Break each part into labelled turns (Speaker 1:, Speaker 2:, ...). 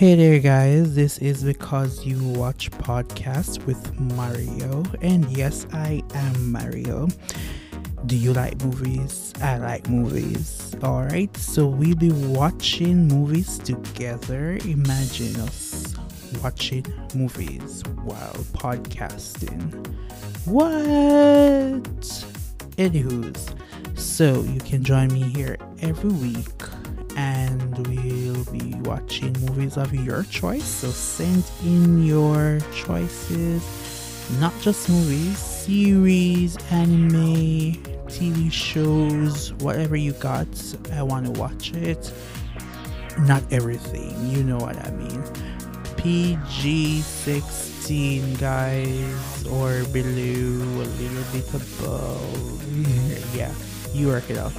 Speaker 1: Hey there, guys. This is because you watch podcasts with Mario, and yes, I am Mario. Do you like movies? I like movies. Alright, so we'll be watching movies together. Imagine us watching movies while podcasting. What? Anywho's, so you can join me here every week and we'll be watching movies of your choice. So send in your choices, not just movies, series, anime, TV shows, whatever you got. I want to watch it. Not everything, you know what I mean. PG 16, guys, or below, a little bit above. Yeah, you work it out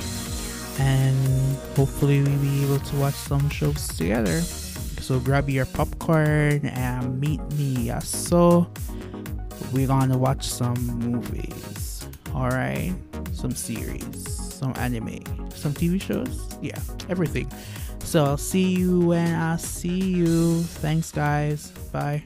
Speaker 1: and hopefully we'll be able to watch some shows together. So grab your popcorn and meet me. So we're gonna watch some movies. Alright? Some series, some anime, some TV shows. Yeah, everything. So I'll see you when I see you. Thanks guys. Bye.